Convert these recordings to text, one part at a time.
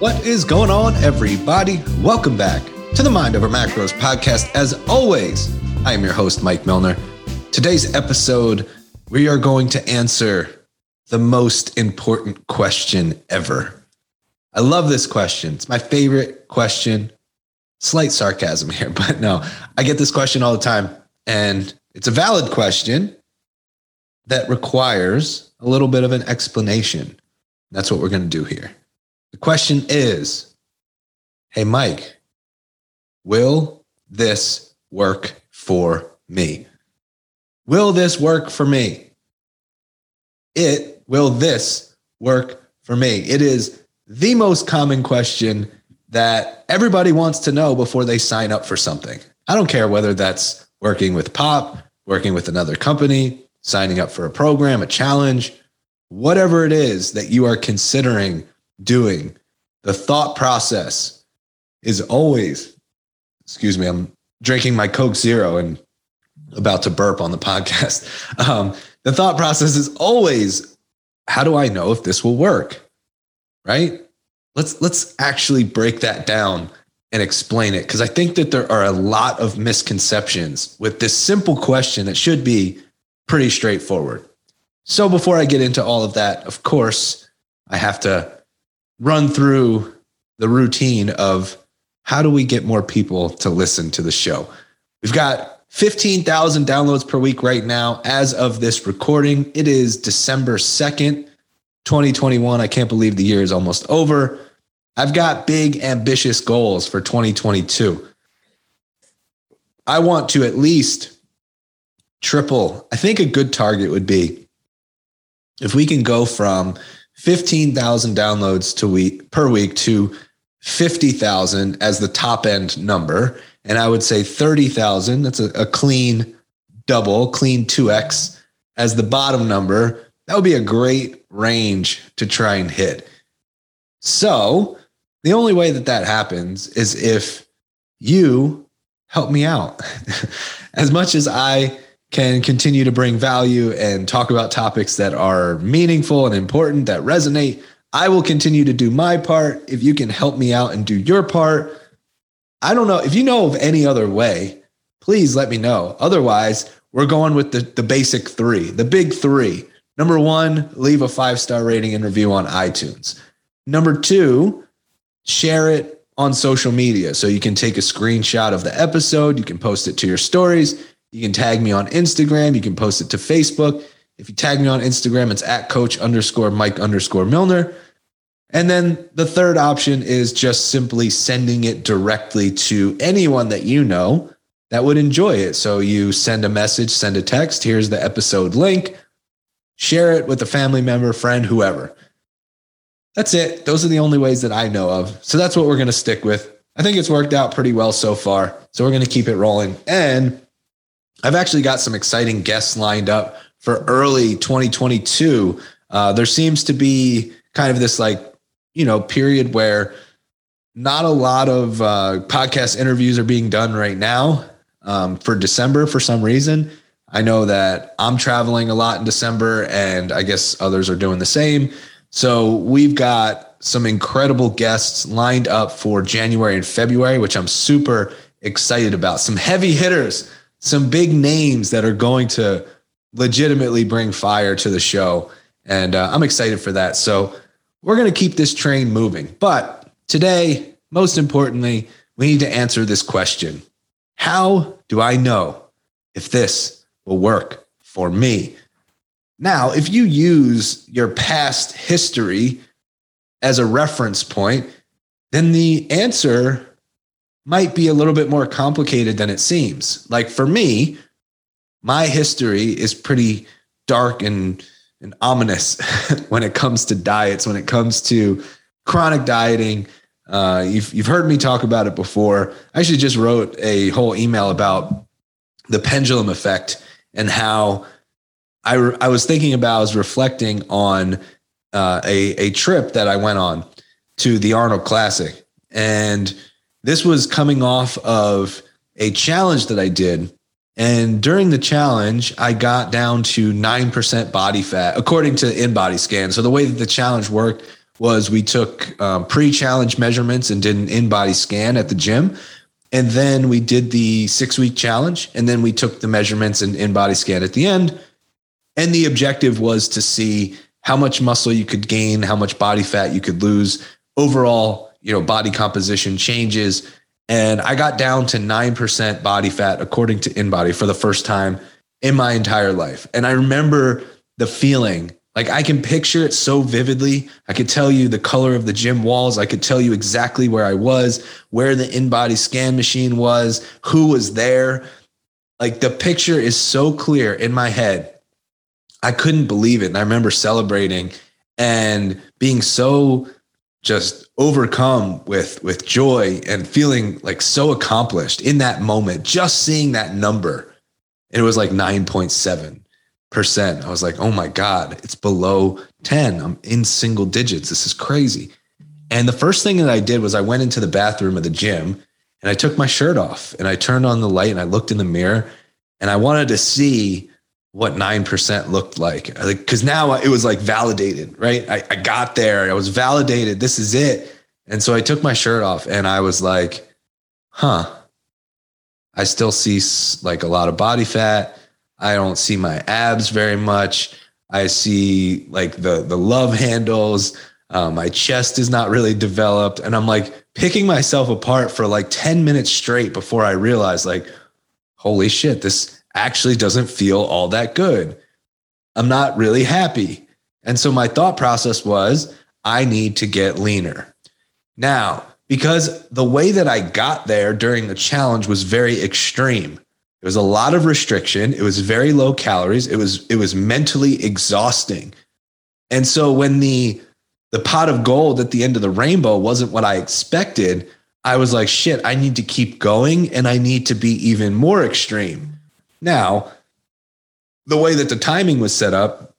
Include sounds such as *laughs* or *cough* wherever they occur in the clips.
What is going on, everybody? Welcome back to the Mind Over Macros podcast. As always, I am your host, Mike Milner. Today's episode, we are going to answer the most important question ever. I love this question. It's my favorite question. Slight sarcasm here, *laughs* but no, I get this question all the time. And it's a valid question that requires a little bit of an explanation. That's what we're going to do here. The question is Hey, Mike, will this work for me? Will this work for me? It will this work for me? It is the most common question that everybody wants to know before they sign up for something. I don't care whether that's working with Pop, working with another company, signing up for a program, a challenge, whatever it is that you are considering doing, the thought process is always, excuse me, I'm drinking my Coke Zero and about to burp on the podcast. *laughs* Um, the thought process is always, how do I know if this will work? Right? Let's let's actually break that down and explain it because I think that there are a lot of misconceptions with this simple question that should be pretty straightforward. So before I get into all of that, of course, I have to run through the routine of how do we get more people to listen to the show? We've got 15,000 downloads per week right now as of this recording. It is December 2nd, 2021. I can't believe the year is almost over. I've got big, ambitious goals for 2022. I want to at least triple. I think a good target would be if we can go from 15,000 downloads to week per week to 50,000 as the top end number, and I would say 30,000, that's a, a clean double, clean 2x as the bottom number, that would be a great range to try and hit. So, the only way that that happens is if you help me out. *laughs* as much as I can continue to bring value and talk about topics that are meaningful and important that resonate. I will continue to do my part. If you can help me out and do your part, I don't know. If you know of any other way, please let me know. Otherwise, we're going with the, the basic three, the big three. Number one, leave a five star rating and review on iTunes. Number two, share it on social media. So you can take a screenshot of the episode, you can post it to your stories, you can tag me on Instagram. You can post it to Facebook. If you tag me on Instagram, it's at coach underscore Mike underscore Milner. And then the third option is just simply sending it directly to anyone that you know that would enjoy it. So you send a message, send a text. Here's the episode link. Share it with a family member, friend, whoever. That's it. Those are the only ways that I know of. So that's what we're going to stick with. I think it's worked out pretty well so far. So we're going to keep it rolling. And I've actually got some exciting guests lined up for early 2022. Uh, there seems to be kind of this like, you know, period where not a lot of uh, podcast interviews are being done right now um, for December for some reason. I know that I'm traveling a lot in December, and I guess others are doing the same. So we've got some incredible guests lined up for January and February, which I'm super excited about. Some heavy hitters some big names that are going to legitimately bring fire to the show. And uh, I'm excited for that. So we're going to keep this train moving. But today, most importantly, we need to answer this question How do I know if this will work for me? Now, if you use your past history as a reference point, then the answer might be a little bit more complicated than it seems. Like for me, my history is pretty dark and, and ominous *laughs* when it comes to diets, when it comes to chronic dieting. Uh, you've, you've heard me talk about it before. I actually just wrote a whole email about the pendulum effect and how I, re- I was thinking about, I was reflecting on uh, a, a trip that I went on to the Arnold Classic. And this was coming off of a challenge that I did. And during the challenge, I got down to 9% body fat, according to InBody Scan. So the way that the challenge worked was we took um, pre-challenge measurements and did an InBody scan at the gym and then we did the six week challenge and then we took the measurements and InBody scan at the end and the objective was to see how much muscle you could gain how much body fat you could lose overall you know body composition changes and i got down to 9% body fat according to InBody for the first time in my entire life and i remember the feeling like I can picture it so vividly. I could tell you the color of the gym walls. I could tell you exactly where I was, where the InBody scan machine was, who was there. Like the picture is so clear in my head. I couldn't believe it. And I remember celebrating and being so just overcome with with joy and feeling like so accomplished in that moment just seeing that number and it was like 9.7 percent. I was like, oh my God, it's below 10. I'm in single digits. This is crazy. And the first thing that I did was I went into the bathroom of the gym and I took my shirt off and I turned on the light and I looked in the mirror and I wanted to see what 9% looked like. Like, Because now it was like validated, right? I, I got there. I was validated. This is it. And so I took my shirt off and I was like, huh, I still see like a lot of body fat. I don't see my abs very much. I see like the the love handles. Um, my chest is not really developed, and I'm like picking myself apart for like 10 minutes straight before I realize like, holy shit, this actually doesn't feel all that good. I'm not really happy. And so my thought process was, I need to get leaner. Now, because the way that I got there during the challenge was very extreme. It was a lot of restriction. It was very low calories. It was it was mentally exhausting. And so when the the pot of gold at the end of the rainbow wasn't what I expected, I was like, shit, I need to keep going and I need to be even more extreme. Now, the way that the timing was set up,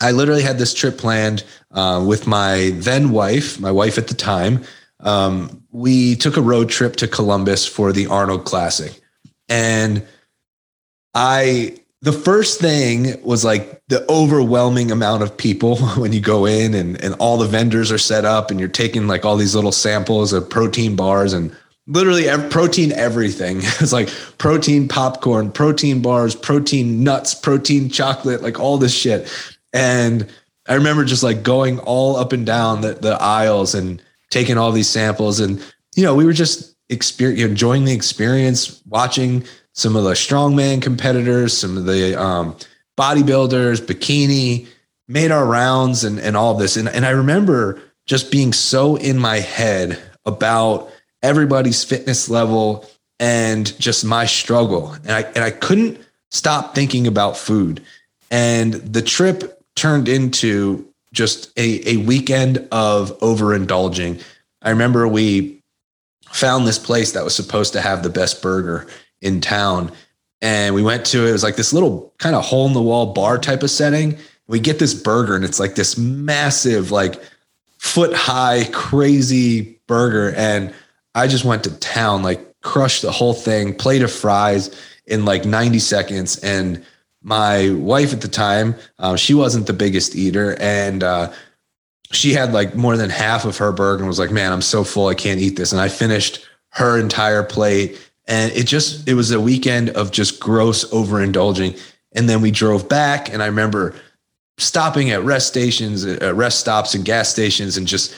I literally had this trip planned uh, with my then wife, my wife at the time. Um, we took a road trip to Columbus for the Arnold Classic. And I, the first thing was like the overwhelming amount of people *laughs* when you go in and, and all the vendors are set up and you're taking like all these little samples of protein bars and literally protein everything. *laughs* It's like protein popcorn, protein bars, protein nuts, protein chocolate, like all this shit. And I remember just like going all up and down the, the aisles and taking all these samples. And, you know, we were just experience, enjoying the experience, watching some of the strongman competitors, some of the um, bodybuilders, bikini, made our rounds and, and all this. And, and I remember just being so in my head about everybody's fitness level and just my struggle. And I, and I couldn't stop thinking about food. And the trip turned into just a, a weekend of overindulging. I remember we found this place that was supposed to have the best burger in town. And we went to it. Was like this little kind of hole in the wall bar type of setting. We get this burger and it's like this massive, like foot high, crazy burger. And I just went to town, like crushed the whole thing, plate of fries in like 90 seconds. And my wife at the time, um, she wasn't the biggest eater. And uh, she had like more than half of her burger and was like, man, I'm so full. I can't eat this. And I finished her entire plate. And it just, it was a weekend of just gross overindulging. And then we drove back. And I remember stopping at rest stations, uh, rest stops and gas stations and just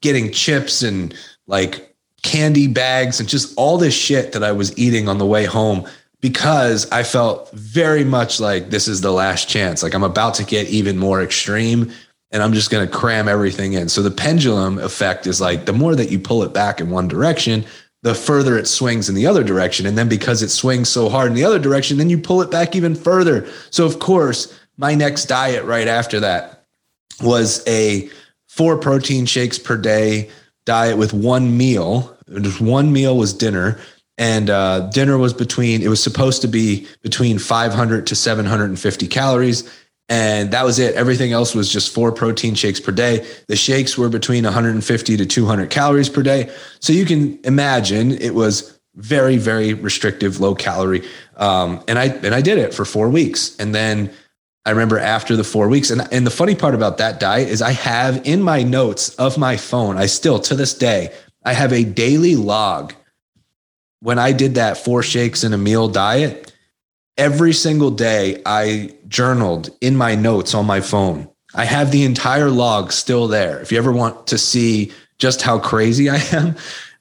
getting chips and like candy bags and just all this shit that I was eating on the way home because I felt very much like this is the last chance. Like I'm about to get even more extreme and I'm just going to cram everything in. So the pendulum effect is like the more that you pull it back in one direction, the further it swings in the other direction. And then because it swings so hard in the other direction, then you pull it back even further. So, of course, my next diet right after that was a four protein shakes per day diet with one meal. Just one meal was dinner. And uh, dinner was between, it was supposed to be between 500 to 750 calories and that was it. Everything else was just four protein shakes per day. The shakes were between 150 to 200 calories per day. So you can imagine it was very, very restrictive, low calorie. Um, and I and I did it for four weeks, and then I remember after the four weeks, and, and the funny part about that diet is I have in my notes of my phone, I still to this day, I have a daily log. When I did that four shakes and a meal diet, every single day I journaled in my notes on my phone. I have the entire log still there. If you ever want to see just how crazy I am,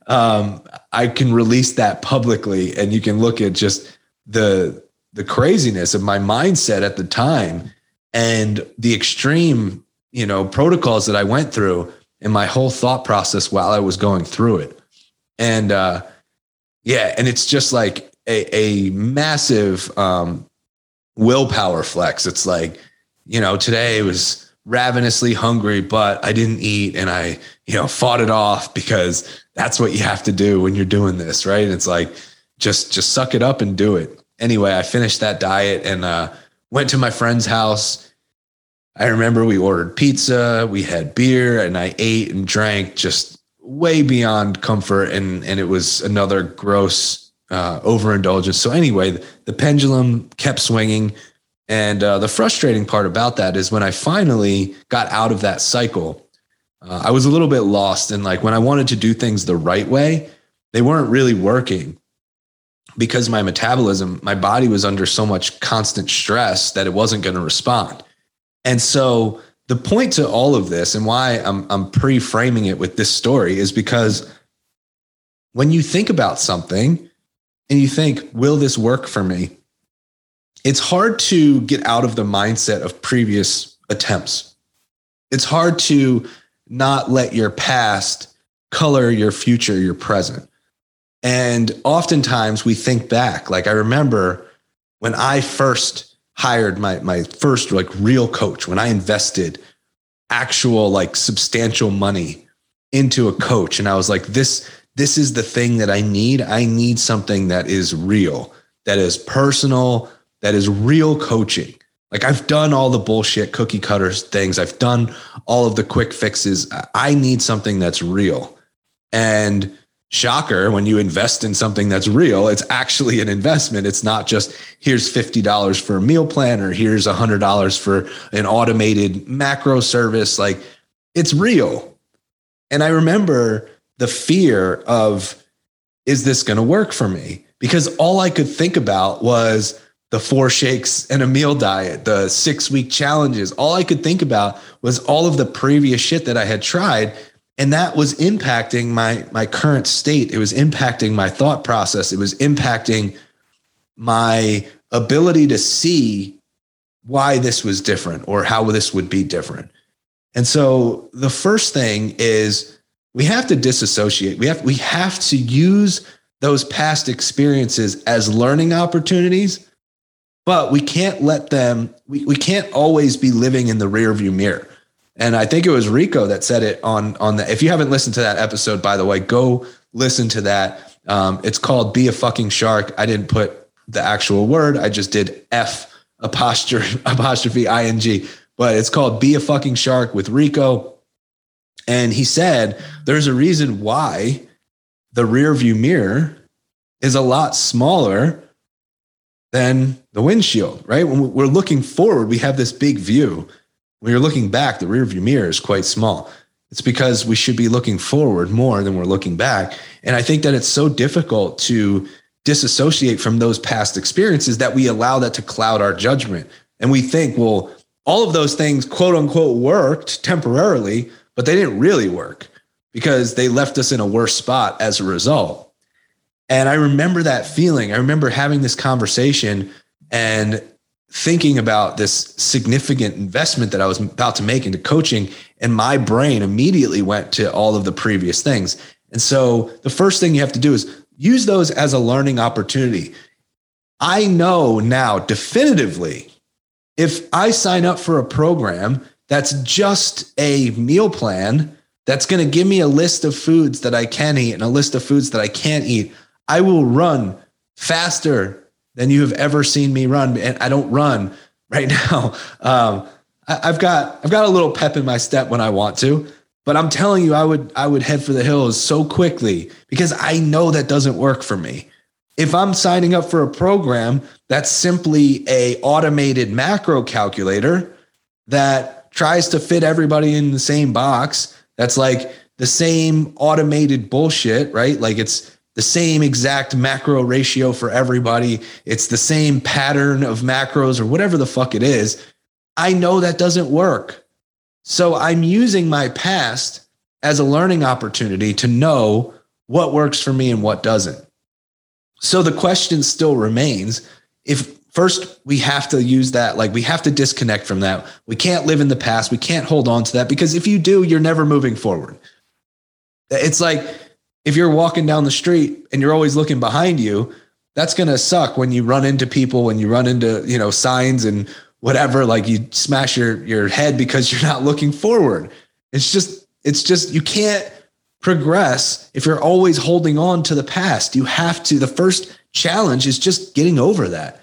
um, I can release that publicly and you can look at just the the craziness of my mindset at the time and the extreme, you know, protocols that I went through and my whole thought process while I was going through it. And uh yeah, and it's just like a, a massive um willpower flex. It's like, you know, today was ravenously hungry, but I didn't eat and I, you know, fought it off because that's what you have to do when you're doing this, right? And It's like just just suck it up and do it anyway, I finished that diet and uh, went to my friend's house. I remember we ordered pizza, we had beer, and I ate and drank just way beyond comfort. And, and it was another gross uh, overindulgence. So, anyway, the, pendulum kept swinging. And uh, the frustrating part about that is when I finally got out of that cycle, uh, I was a little bit lost. And like when I wanted to do things the right way, they weren't really working because my metabolism, my body was under so much constant stress that it wasn't going to respond. And so the point to all of this and why I'm, I'm pre framing it with this story is because when you think about something and you think, will this work for me? It's hard to get out of the mindset of previous attempts. It's hard to not let your past color your future, your present. And oftentimes we think back. Like I remember when I first hired my my first like real coach, when I invested actual like substantial money into a coach and I was like this this is the thing that I need. I need something that is real, that is personal, that is real coaching. Like I've done all the bullshit cookie cutters things. I've done all of the quick fixes. I need something that's real. And shocker when you invest in something that's real it's actually an investment. It's not just here's $50 for a meal plan or here's $100 for an automated macro service. Like it's real. And i remember the fear of is this going to work for me? Because all i could think about was the four shakes and a meal diet the 6 week challenges. All i could think about was all of the previous shit that i had tried and that was impacting my my current state. It was impacting my thought process. It was impacting my ability to see why this was different or how this would be different. And so the first thing is we have to disassociate. We have we have to use those past experiences as learning opportunities but we can't let them we, we can't always be living in the rear view mirror and I think it was Rico that said it on on the. If you haven't listened to that episode, by the way, go listen to that. Um, it's called "Be a Fucking Shark." I didn't put the actual word. I just did F apostrophe *laughs* apostrophe ing, but it's called "Be a Fucking Shark" with Rico. And he said there's a reason why the rear view mirror is a lot smaller than the windshield, right? When we're looking forward, we have this big view when you're looking back, the rearview mirror is quite small. It's because we should be looking forward more than we're looking back. And I think that it's so difficult to disassociate from those past experiences that we allow that to cloud our judgment. And we think, well, all of those things, quote unquote, worked temporarily, but they didn't really work because they left us in a worse spot as a result. And I remember that feeling. I remember having this conversation and thinking about this significant investment that I was about to make into coaching, and my brain immediately went to all of the previous things. And so the first thing you have to do is use those as a learning opportunity. I know now definitively if I sign up for a program that's just a meal plan that's going to give me a list of foods that I can eat and a list of foods that I can't eat, I will run faster than you have ever seen me run. And I don't run right *laughs* now. Um, I, have got I've got a little pep in my step when I want to, but I'm telling you, I would I would head for the hills so quickly because I know that doesn't work for me. If I'm signing up for a program that's simply a automated macro calculator that tries to fit everybody in the same box, that's like the same automated bullshit, right? Like it's the same exact macro ratio for everybody. It's the same pattern of macros or whatever the fuck it is. I know that doesn't work. So I'm using my past as a learning opportunity to know what works for me and what doesn't. So the question still remains if first we have to use that, like we have to disconnect from that. We can't live in the past. We can't hold on to that because if you do, you're never moving forward. It's like if you're walking down the street and you're always looking behind you, that's going to suck when you run into people, when you run into, you know, signs and whatever, like you smash your your head because *laughs* you're not looking forward. It's just it's just you can't progress if you're always holding on to the past. You have to the first challenge is just getting over that.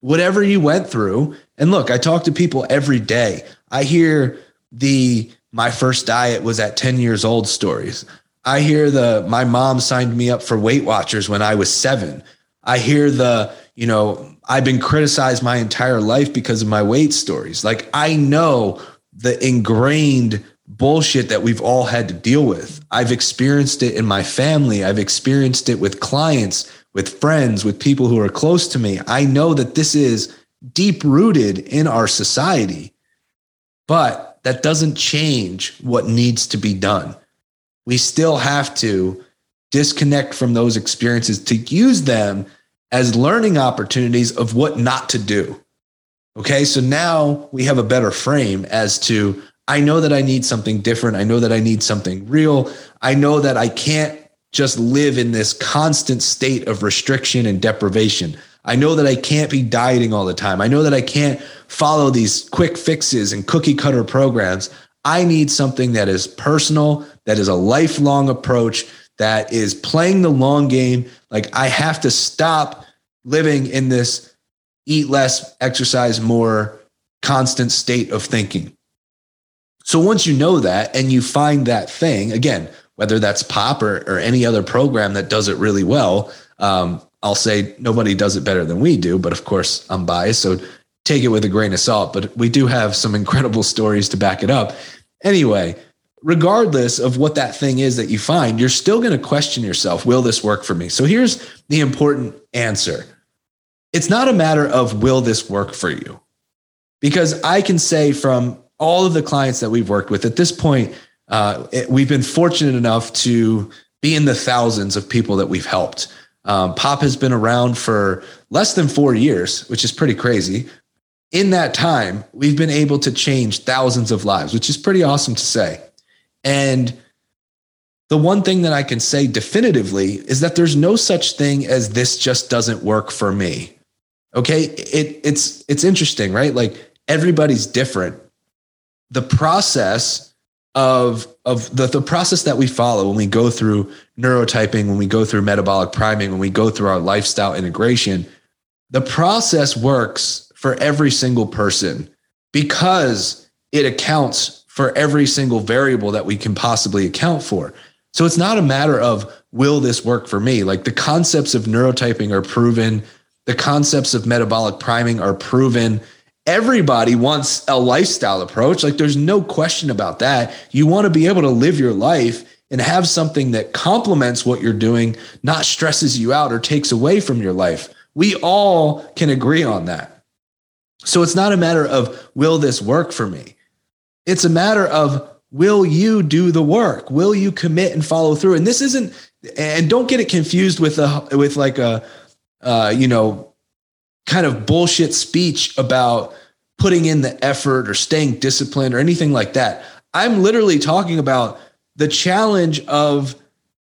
Whatever you went through, and look, I talk to people every day. I hear the my first diet was at 10 years old stories. I hear the my mom signed me up for Weight Watchers when I was 7. I hear the, you know, I've been criticized my entire life because of my weight stories. Like I know the ingrained bullshit that we've all had to deal with. I've experienced it in my family. I've experienced it with clients, with friends, with people who are close to me. I know that this is deep rooted in our society. But that doesn't change what needs to be done. We still have to disconnect from those experiences to use them as learning opportunities of what not to do. Okay, so now we have a better frame as to I know that I need something different. I know that I need something real. I know that I can't just live in this constant state of restriction and deprivation. I know that I can't be dieting all the time. I know that I can't follow these quick fixes and cookie cutter programs. I need something that is personal, that is a lifelong approach, that is playing the long game. Like I have to stop living in this eat less, exercise more constant state of thinking. So once you know that and you find that thing, again, whether that's pop or, or any other program that does it really well, um, I'll say nobody does it better than we do, but of course I'm biased. So take it with a grain of salt. But we do have some incredible stories to back it up. Anyway, regardless of what that thing is that you find, you're still going to question yourself will this work for me? So here's the important answer it's not a matter of will this work for you? Because I can say from all of the clients that we've worked with at this point, uh, it, we've been fortunate enough to be in the thousands of people that we've helped. Um, Pop has been around for less than four years, which is pretty crazy. In that time, we've been able to change thousands of lives, which is pretty awesome to say. And the one thing that I can say definitively is that there's no such thing as this just doesn't work for me. Okay, it, it's it's interesting, right? Like everybody's different. The process of of the, the process that we follow when we go through neurotyping, when we go through metabolic priming, when we go through our lifestyle integration, the process works for every single person because it accounts for every single variable that we can possibly account for. So it's not a matter of will this work for me? Like the concepts of neurotyping are proven, the concepts of metabolic priming are proven everybody wants a lifestyle approach. Like there's no question about that. You want to be able to live your life and have something that complements what you're doing, not stresses you out or takes away from your life. We all can agree on that. So it's not a matter of will this work for me? It's a matter of will you do the work? Will you commit and follow through? And this isn't and don't get it confused with a with like a uh, you know kind of bullshit speech about putting in the effort or staying disciplined or anything like that. I'm literally talking about the challenge of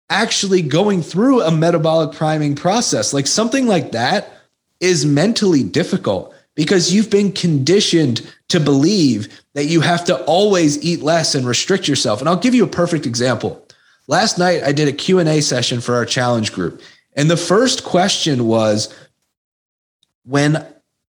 actually going through a metabolic priming process. Like something like that is mentally difficult because you've been conditioned to believe that you have to always eat less and restrict yourself. And I'll give you a perfect example. Last night I did a Q&A session for our challenge group. And the first question was when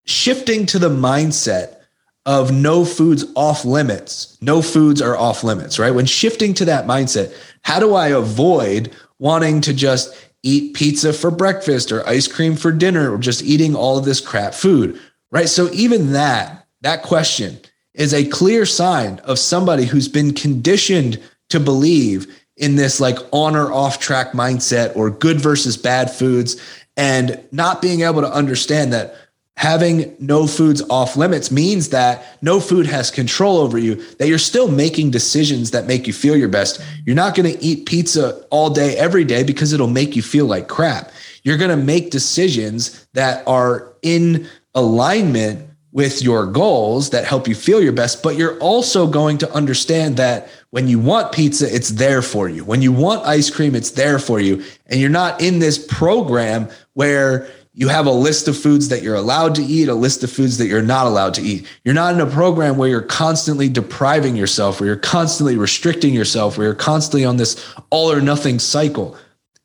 shifting to the mindset of no foods off limits, no foods are off limits, right? When shifting to that mindset, how do I avoid wanting to just eat pizza for breakfast or ice cream for dinner or just eating all of this crap food, right? So even that, that question is a clear sign of somebody who's been conditioned to believe in this like on or off track mindset or good versus bad foods and not being able to understand that having no foods off limits means that no food has control over you that you're still making decisions that make you feel your best you're not going to eat pizza all day every day because it'll make you feel like crap you're going to make decisions that are in alignment with your goals that help you feel your best but you're also going to understand that when you want pizza it's there for you when you want ice cream it's there for you and you're not in this program where you have a list of foods that you're allowed to eat, a list of foods that you're not allowed to eat. You're not in a program where you're constantly depriving yourself, where you're constantly restricting yourself, where you're constantly on this all or nothing cycle.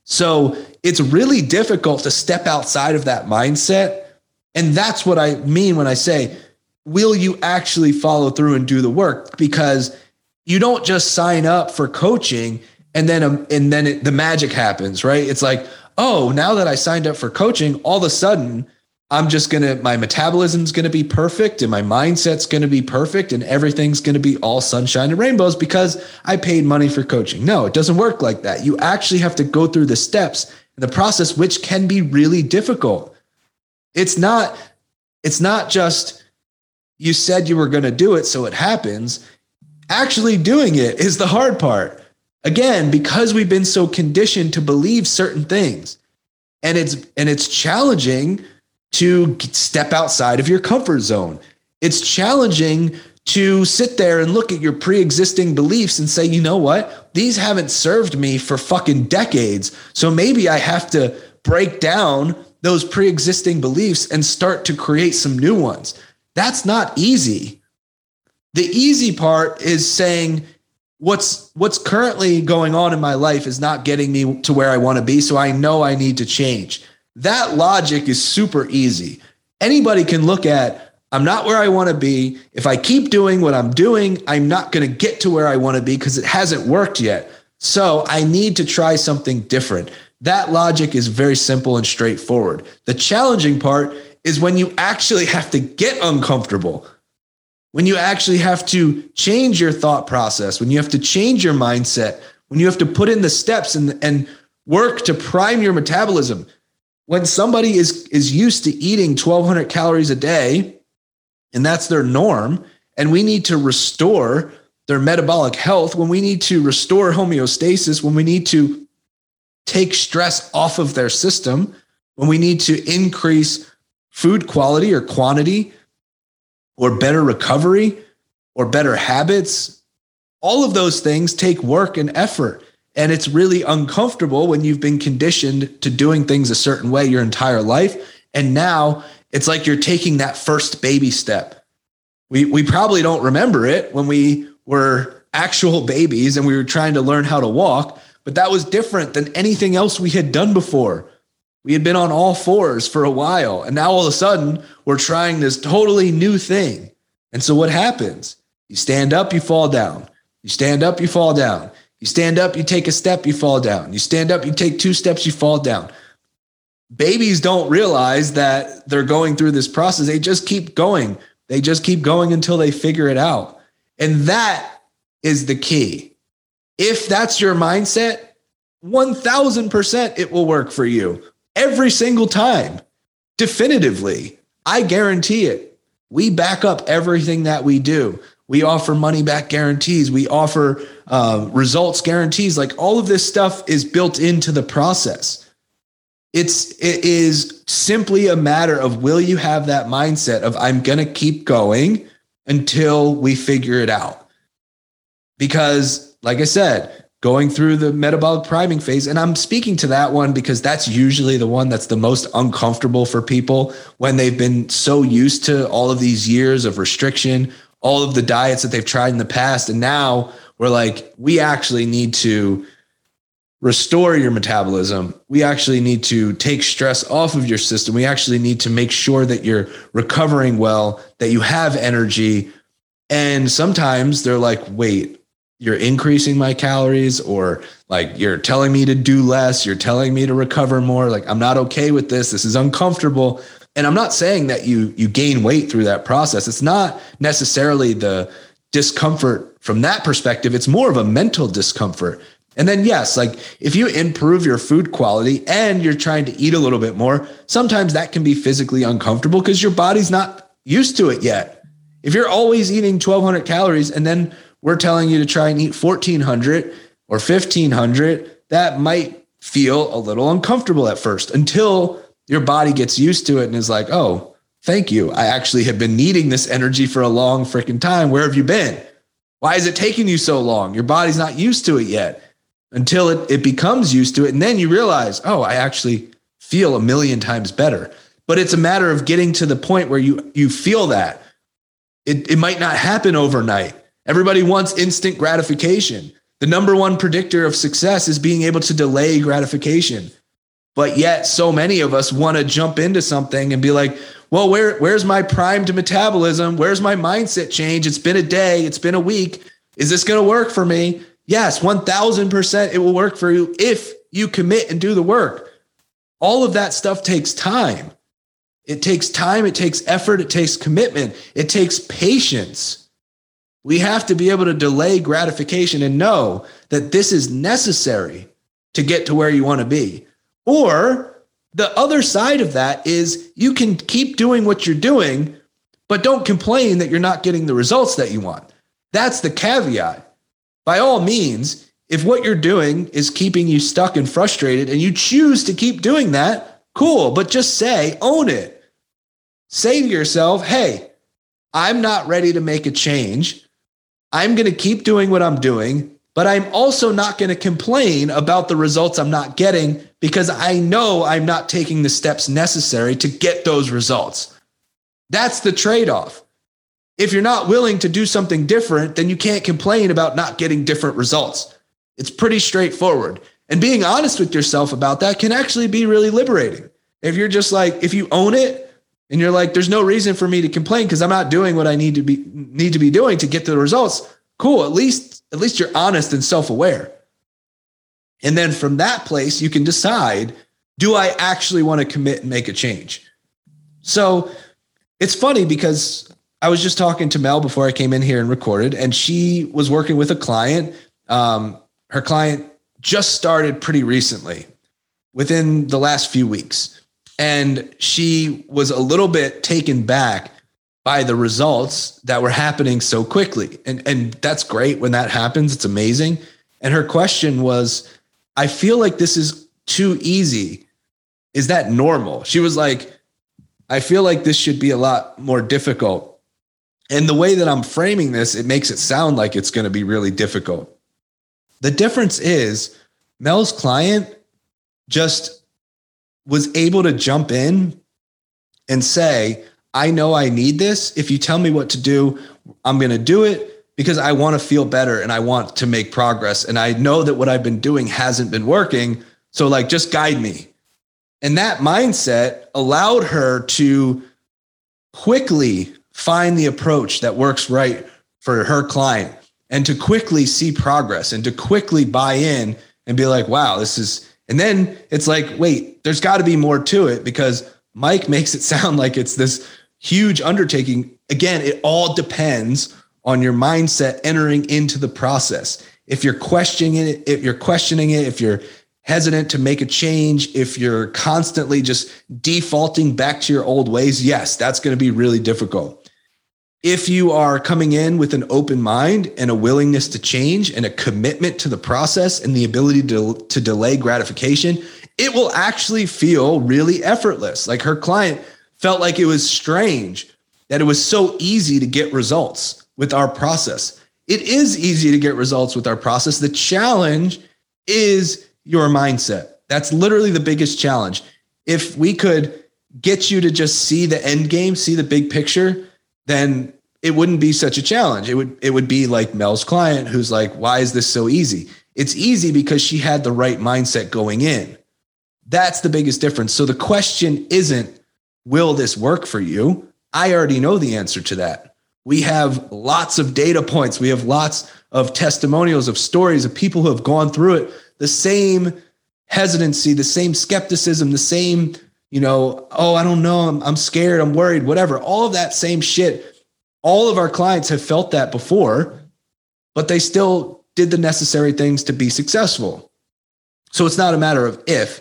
So it's really difficult to step outside of that mindset. And that's what I mean when I say, will you actually follow through and do the work? Because you don't just sign up for coaching and then um, and then it, the magic happens, right? It's like, oh, now that I signed up for coaching, all of a sudden I'm just to, my metabolism's to be perfect and my mindset's to be perfect and everything's to be all sunshine and rainbows because I paid money for coaching. No, it doesn't work like that. You actually have to go through the steps and the process, which can be really difficult. It's not, it's not just you said you were going to do it, so it happens. Actually doing it is the hard part. Again, because we've been so conditioned to believe certain things. And it's and it's challenging to step outside of your comfort zone. It's challenging to sit there and look at your pre-existing beliefs and say, "You know what? These haven't served me for fucking decades. So maybe I have to break down those pre-existing beliefs and start to create some new ones." That's not easy. The easy part is saying, what's what's currently going on in my life is not getting me to where I want to be, so I know I need to change. That logic is super easy. Anybody can look at I'm not where I want to be. If I keep doing what I'm doing, I'm not going to get to where I want to be because it hasn't worked yet. So I need to try something different. That logic is very simple and straightforward. The challenging part is when you actually have to get uncomfortable when you actually have to change your thought process, when you have to change your mindset, when you have to put in the steps and, and work to prime your metabolism. When somebody is, is used to eating 1200 calories a day, and that's their norm, and we need to restore their metabolic health, when we need to restore homeostasis, when we need to take stress off of their system, when we need to increase food quality or quantity, or better recovery or better habits. All of those things take work and effort. And it's really uncomfortable when you've been conditioned to doing things a certain way your entire life. And now it's like you're taking that first baby step. We, we probably don't remember it when we were actual babies and we were trying to learn how to walk, but that was different than anything else we had done before. We had been on all fours for a while, and now all of a sudden we're trying this totally new thing. And so what happens? You stand up, you fall down. You stand up, you fall down. You stand up, you take a step, you fall down. You stand up, you take two steps, you fall down. Babies don't realize that they're going through this process. They just keep going. They just keep going until they figure it out. And that is the key. If that's your mindset, 1000% it will work for you every single time. Definitively. I guarantee it. We back up everything that we do. We offer money back guarantees. We offer uh, results guarantees. Like all of this stuff is built into the process. It's it is simply a matter of will you have that mindset of I'm going to keep going until we figure it out. Because like I said, going through the metabolic priming phase. And I'm speaking to that one because that's usually the one that's the most uncomfortable for people when they've been so used to all of these years of restriction, all of the diets that they've tried in the past. And now we're like, we actually need to restore your metabolism. We actually need to take stress off of your system. We actually need to make sure that you're recovering well, that you have energy. And sometimes they're like, wait, you're increasing my calories or like you're telling me to do less, you're telling me to recover more. Like I'm not okay with this. This is uncomfortable. And I'm not saying that you you gain weight through that process. It's not necessarily the discomfort from that perspective. It's more of a mental discomfort. And then yes, like if you improve your food quality and you're trying to eat a little bit more, sometimes that can be physically uncomfortable because your body's not used to it yet. If you're always eating 1200 calories and then we're telling you to try and eat 1400 or 1500, that might feel a little uncomfortable at first until your body gets used to it and is like, oh, thank you. I actually have been needing this energy for a long freaking time. Where have you been? Why is it taking you so long? Your body's not used to it yet until it, it becomes used to it. And then you realize, oh, I actually feel a million times better. But it's a matter of getting to the point where you you feel that. It, it might not happen overnight. Everybody wants instant gratification. The number one predictor of success is being able to delay gratification. But yet, so many of us want to jump into something and be like, well, where, where's my primed metabolism? Where's my mindset change? It's been a day, it's been a week. Is this going to work for me? Yes, 1000% it will work for you if you commit and do the work. All of that stuff takes time. It takes time, it takes effort, it takes commitment, it takes patience. We have to be able to delay gratification and know that this is necessary to get to where you want to be. Or the other side of that is you can keep doing what you're doing, but don't complain that you're not getting the results that you want. That's the caveat. By all means, if what you're doing is keeping you stuck and frustrated and you choose to keep doing that, cool, but just say, own it. Say to yourself, hey, I'm not ready to make a change. I'm going to keep doing what I'm doing, but I'm also not going to complain about the results I'm not getting because I know I'm not taking the steps necessary to get those results. That's the trade off. If you're not willing to do something different, then you can't complain about not getting different results. It's pretty straightforward. And being honest with yourself about that can actually be really liberating. If you're just like, if you own it and you're like, there's no reason for me to complain because I'm not doing what I need to be need to be doing to get the results. Cool. At least, at least you're honest and self-aware. And then from that place, you can decide, do I actually want to commit and make a change? So it's funny because I was just talking to Mel before I came in here and recorded, and she was working with a client. Um, her client just started pretty recently, within the last few weeks. And she was a little bit taken back by the results that were happening so quickly. And, and that's great when that happens. It's amazing. And her question was, I feel like this is too easy. Is that normal? She was like, I feel like this should be a lot more difficult. And the way that I'm framing this, it makes it sound like it's going to be really difficult. The difference is Mel's client just was able to jump in and say, I know I need this. If you tell me what to do, I'm going to do it because I want to feel better and I want to make progress. And I know that what I've been doing hasn't been working. So, like, just guide me. And that mindset allowed her to quickly find the approach that works right for her client and to quickly see progress and to quickly buy in and be like, wow, this is and then it's like, wait, there's got to be more to it because Mike *laughs* makes it sound like it's this huge undertaking. Again, it all depends on your mindset entering into the process. If you're questioning it, if you're questioning it, if you're hesitant to make a change, if you're constantly just defaulting back to your old ways, yes, that's going to be really difficult if you are coming in with an open mind and a willingness to change and a commitment to the process and the ability to, to delay gratification, it will actually feel really effortless. Like her client felt like it was strange that it was so easy to get results with our process. It is easy to get results with our process. The challenge is your mindset. That's literally the biggest challenge. If we could get you to just see the end game, see the big picture, then it wouldn't be such a challenge. It would it would be like Mel's client who's like, "Why is this so easy?" It's easy because she had the right mindset going in. That's the biggest difference. So the question isn't, "Will this work for you?" I already know the answer to that. We have lots of data points. We have lots of testimonials, of stories of people who have gone through it. The same hesitancy, the same skepticism, the same, you know, oh, I don't know, I'm, I'm scared, I'm worried, whatever. All of that same shit. All of our clients have felt that before, but they still did the necessary things to be successful. So it's not a matter of if,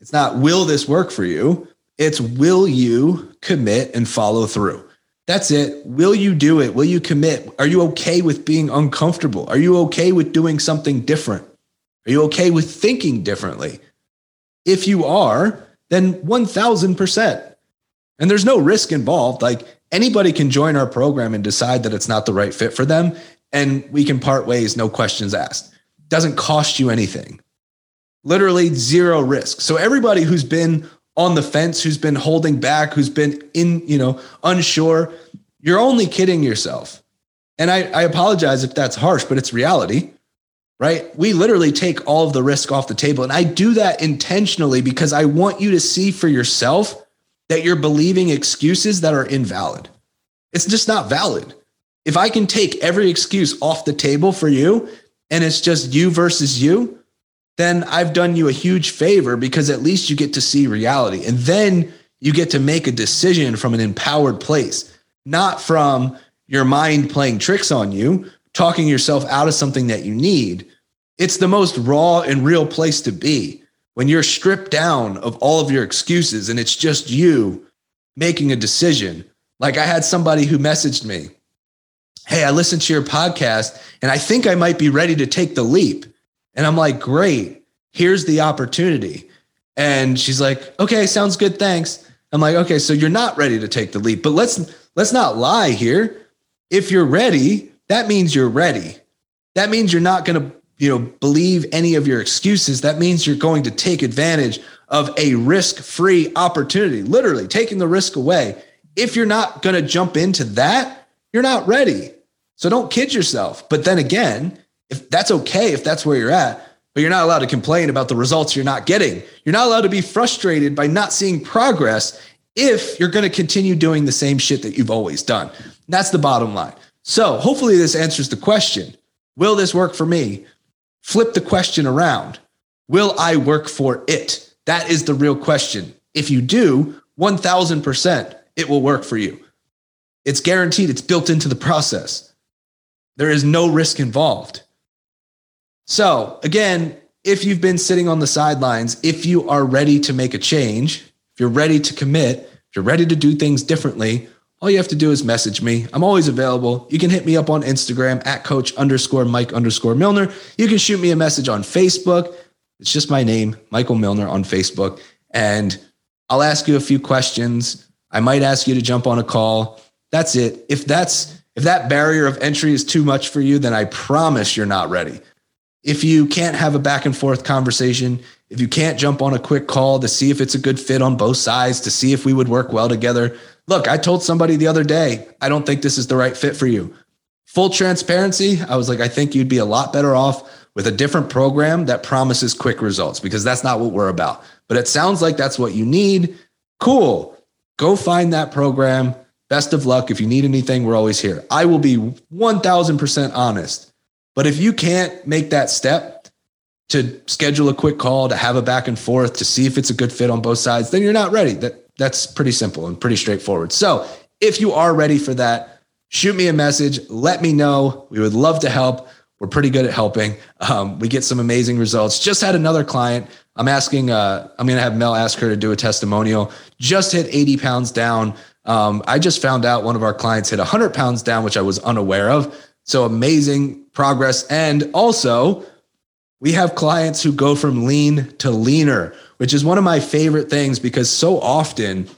it's not will this work for you? It's will you commit and follow through? That's it. Will you do it? Will you commit? Are you okay with being uncomfortable? Are you okay with doing something different? Are you okay with thinking differently? If you are, then 1000%. And there's no risk involved. Like anybody can join our program and decide that it's not the right fit for them. And we can part ways, no questions asked. Doesn't cost you anything. Literally zero risk. So everybody who's been on the fence, who's been holding back, who's been in, you know, unsure, you're only kidding yourself. And I, I apologize if that's harsh, but it's reality, right? We literally take all of the risk off the table. And I do that intentionally because I want you to see for yourself that you're believing excuses that are invalid. It's just not valid. If I can take every excuse off the table for you and it's just you versus you, then I've done you a huge favor because at least you get to see reality. And then you get to make a decision from an empowered place, not from your mind playing tricks on you, talking yourself out of something that you need. It's the most raw and real place to be when you're stripped down of all of your excuses and it's just you making a decision. Like I had somebody who messaged me, Hey, I listened to your podcast and I think I might be ready to take the leap. And I'm like, great, here's the opportunity. And she's like, okay, sounds good. Thanks. I'm like, okay, so you're not ready to take the leap, but let's let's not lie here. If you're ready, that means you're ready. That means you're not going to, you know, believe any of your excuses. That means you're going to take advantage of a risk-free opportunity, literally taking the risk away. If you're not going to jump into that, you're not ready. So don't kid yourself. But then again, if that's okay, if that's where you're at, but you're not allowed to complain about the results you're not getting. You're not allowed to be frustrated by not seeing progress if you're going to continue doing the same shit that you've always done. That's the bottom line. So hopefully this answers the question. Will this work for me? Flip the question around. Will I work for it? That is the real question. If you do, 1000% it will work for you. It's guaranteed, it's built into the process. There is no risk involved. So, again, if you've been sitting on the sidelines, if you are ready to make a change, if you're ready to commit, if you're ready to do things differently, all you have to do is message me. I'm always available. You can hit me up on Instagram at coach underscore Mike underscore Milner. You can shoot me a message on Facebook. It's just my name, Michael Milner on Facebook. And I'll ask you a few questions. I might ask you to jump on a call. That's it. If that's if that barrier of entry is too much for you, then I promise you're not ready if you can't have a back and forth conversation, if you can't jump on a quick call to see if it's a good fit on both sides, to see if we would work well together. Look, I told somebody the other day, I don't think this is the right fit for you. Full transparency, I was like, I think you'd be a lot better off with a different program that promises quick results because that's not what we're about. But it sounds like that's what you need. Cool. Go find that program. Best of luck. If you need anything, we're always here. I will be 1000% honest. But if you can't make that step to schedule a quick call, to have a back and forth, to see if it's a good fit on both sides, then you're not ready. That that's pretty simple and pretty straightforward. So if you are ready for that, shoot me a message. Let me know. We would love to help. We're pretty good at helping. Um, we get some amazing results. Just had another client. I'm asking. Uh, I'm going to have Mel ask her to do a testimonial. Just hit 80 pounds down. Um, I just found out one of our clients hit 100 pounds down, which I was unaware of. So amazing progress. And also, we have clients who go from lean to leaner, which is one of my favorite things because so often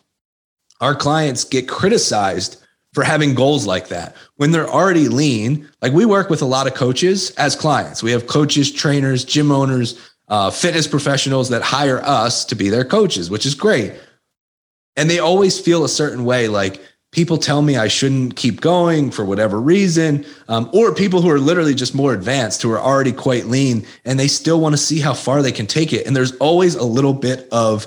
our clients get criticized for having goals like that when they're already lean. Like we work with a lot of coaches as clients. We have coaches, trainers, gym owners, uh, fitness professionals that hire us to be their coaches, which is great. And they always feel a certain way like, people tell me I shouldn't keep going for whatever reason, um, or people who are literally just more advanced, who are already quite lean, and they still want to see how far they can take it. And there's always a little bit of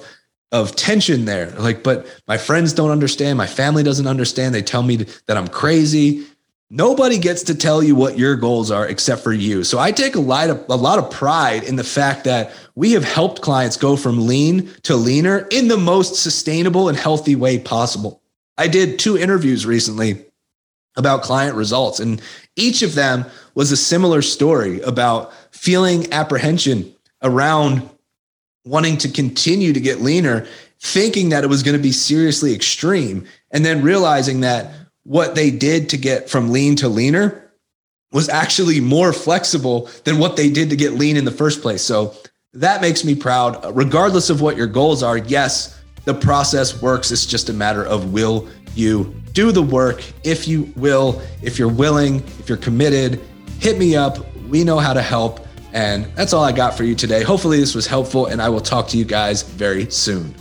of tension there. Like, but my friends don't understand. My family doesn't understand. They tell me that I'm crazy. Nobody gets to tell you what your goals are except for you. So I take a lot of a lot of pride in the fact that we have helped clients go from lean to leaner in the most sustainable and healthy way possible. I did two interviews recently about client results and each of them was a similar story about feeling apprehension around wanting to continue to get leaner, thinking that it was going to be seriously extreme, and then realizing that what they did to get from lean to leaner was actually more flexible than what they did to get lean in the first place. So that makes me proud. Regardless of what your goals are, yes, the process works. It's just a matter of will you do the work. If you will, if you're willing, if you're committed, hit me up. We know how to help. And that's all I got for you today. Hopefully, this was helpful, and I will talk to you guys very soon.